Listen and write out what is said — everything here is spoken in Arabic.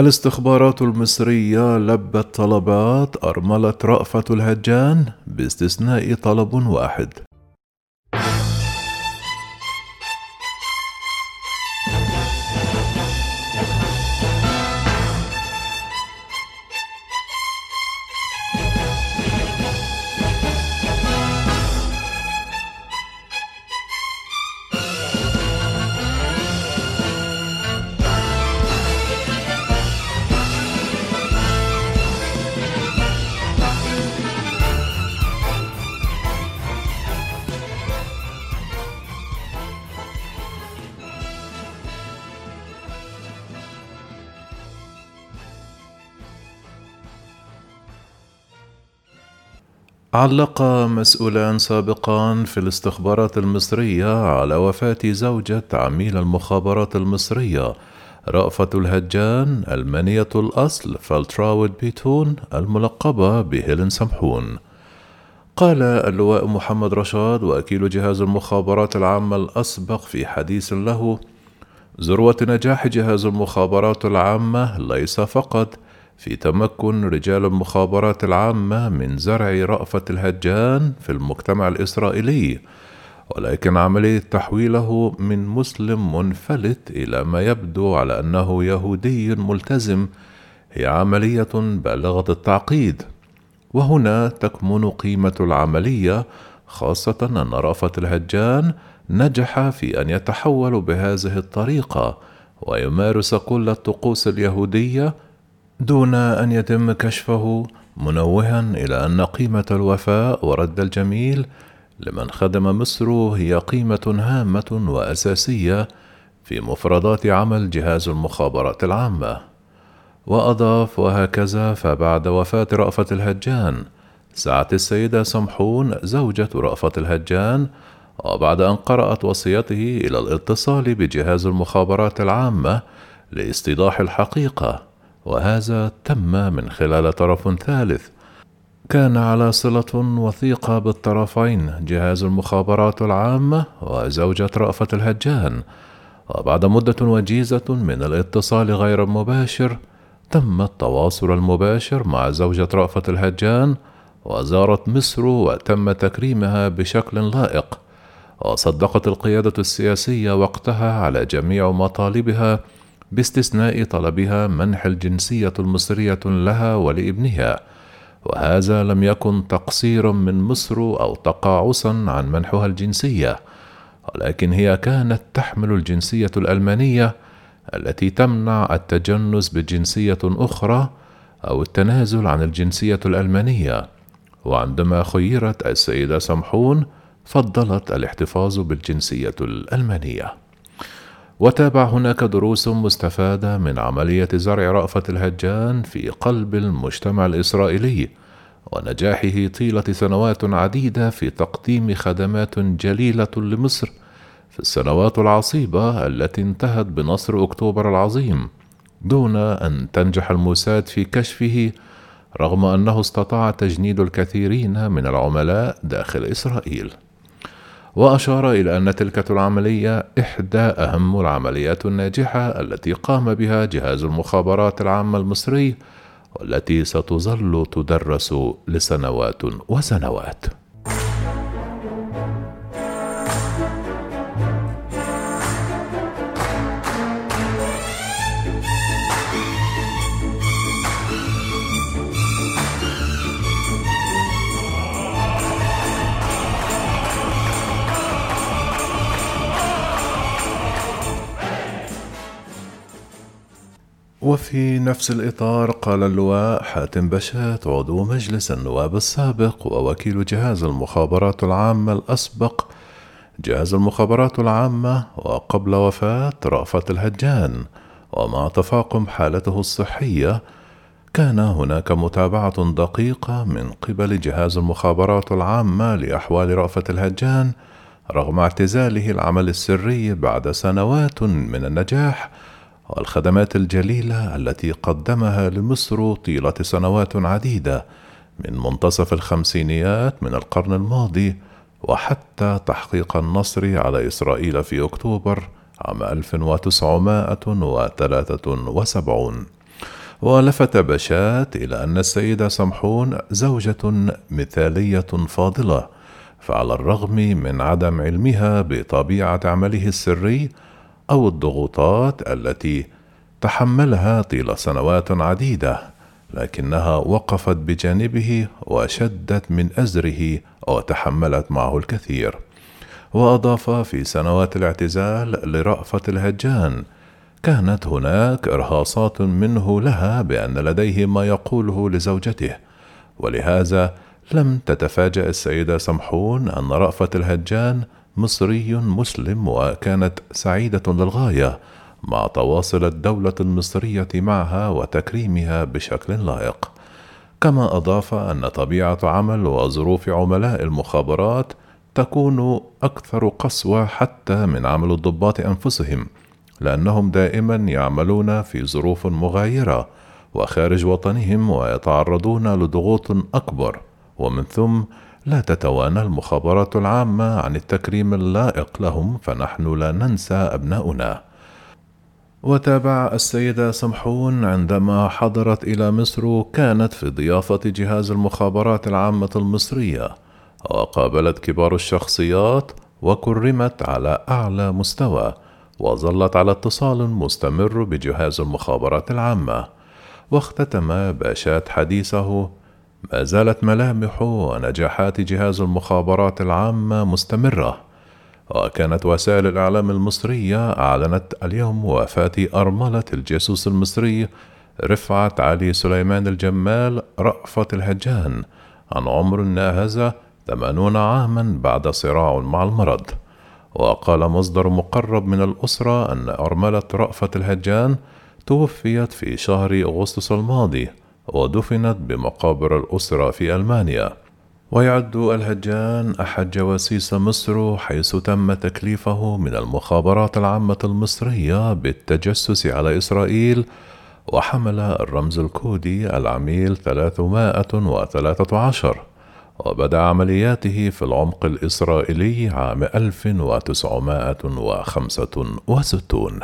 الاستخبارات المصرية لبت طلبات أرملة رأفت الهجان باستثناء طلب واحد. علق مسؤولان سابقان في الاستخبارات المصرية على وفاة زوجة عميل المخابرات المصرية رأفة الهجان المنية الأصل فالتراود بيتون الملقبة بهيلين سمحون. قال اللواء محمد رشاد وكيل جهاز المخابرات العامة الأسبق في حديث له ذروة نجاح جهاز المخابرات العامة ليس فقط في تمكن رجال المخابرات العامة من زرع رأفة الهجان في المجتمع الإسرائيلي ولكن عملية تحويله من مسلم منفلت إلى ما يبدو على أنه يهودي ملتزم هي عملية بالغة التعقيد. وهنا تكمن قيمة العملية خاصة أن رأفة الهجان نجح في أن يتحول بهذه الطريقة ويمارس كل الطقوس اليهودية دون أن يتم كشفه منوها إلى أن قيمة الوفاء ورد الجميل. لمن خدم مصر هي قيمة هامة وأساسية في مفردات عمل جهاز المخابرات العامة. وأضاف وهكذا فبعد وفاة رأفة الهجان سعت السيدة سمحون زوجة رأفة الهجان وبعد أن قرأت وصيته إلى الاتصال بجهاز المخابرات العامة لاستيضاح الحقيقة. وهذا تم من خلال طرف ثالث. كان على صلة وثيقة بالطرفين جهاز المخابرات العامة وزوجة رأفة الهجان. وبعد مدة وجيزة من الاتصال غير المباشر تم التواصل المباشر مع زوجة رأفة الهجان وزارت مصر وتم تكريمها بشكل لائق. وصدقت القيادة السياسية وقتها على جميع مطالبها باستثناء طلبها منح الجنسية المصرية لها ولابنها وهذا لم يكن تقصيرا من مصر أو تقاعسا عن منحها الجنسية ولكن هي كانت تحمل الجنسية الألمانية التي تمنع التجنس بجنسية أخرى أو التنازل عن الجنسية الألمانية. وعندما خيرت السيدة سمحون فضلت الاحتفاظ بالجنسية الألمانية. وتابع هناك دروس مستفادة من عملية زرع رأفة الهجان في قلب المجتمع الإسرائيلي ونجاحه طيلة سنوات عديدة في تقديم خدمات جليلة لمصر في السنوات العصيبة التي انتهت بنصر أكتوبر العظيم دون أن تنجح الموساد في كشفه رغم أنه استطاع تجنيد الكثيرين من العملاء داخل إسرائيل. وأشار إلى أن تلك العملية إحدى أهم العمليات الناجحة التي قام بها جهاز المخابرات العامة المصري والتي ستظل تدرس لسنوات وسنوات. وفي نفس الإطار قال اللواء حاتم بشات عضو مجلس النواب السابق ووكيل جهاز المخابرات العامة الأسبق. جهاز المخابرات العامة وقبل وفاة رأفت الهجان. ومع تفاقم حالته الصحية كان هناك متابعة دقيقة من قبل جهاز المخابرات العامة لأحوال رأفت الهجان رغم اعتزاله العمل السري بعد سنوات من النجاح. والخدمات الجليلة التي قدمها لمصر طيلة سنوات عديدة من منتصف الخمسينيات من القرن الماضي وحتى تحقيق النصر على إسرائيل في أكتوبر عام 1973 ولفت بشات إلى أن السيدة سمحون زوجة مثالية فاضلة فعلى الرغم من عدم علمها بطبيعة عمله السري أو الضغوطات التي تحملها طيل سنوات عديدة لكنها وقفت بجانبه وشدت من أزره وتحملت معه الكثير. وأضاف في سنوات الاعتزال لرأفة الهجان كانت هناك إرهاصات منه لها بأن لديه ما يقوله لزوجته ولهذا لم تتفاجأ السيدة سمحون أن رأفة الهجان مصري مسلم وكانت سعيدة للغاية مع تواصل الدولة المصرية معها وتكريمها بشكل لائق. كما أضاف أن طبيعة عمل وظروف عملاء المخابرات تكون أكثر قسوة حتى من عمل الضباط أنفسهم لأنهم دائما يعملون في ظروف مغايرة وخارج وطنهم ويتعرضون لضغوط أكبر ومن ثم لا تتوانى المخابرات العامة عن التكريم اللائق لهم فنحن لا ننسى أبناؤنا. وتابع السيدة سمحون عندما حضرت إلى مصر كانت في ضيافة جهاز المخابرات العامة المصرية وقابلت كبار الشخصيات وكرمت على أعلى مستوى وظلت على اتصال مستمر بجهاز المخابرات العامة واختتم باشات حديثه ما زالت ملامح ونجاحات جهاز المخابرات العامة مستمرة وكانت وسائل الإعلام المصرية أعلنت اليوم وفاة أرملة الجاسوس المصري رفعت علي سليمان الجمال رأفة الهجان عن عمر ناهز ثمانون عاما بعد صراع مع المرض. وقال مصدر مقرب من الأسرة أن أرملة رأفة الهجان توفيت في شهر أغسطس الماضي ودفنت بمقابر الأسرة في ألمانيا. ويعد الهجان أحد جواسيس مصر حيث تم تكليفه من المخابرات العامة المصرية بالتجسس على إسرائيل وحمل الرمز الكودي العميل 313 وبدأ عملياته في العمق الإسرائيلي عام 1965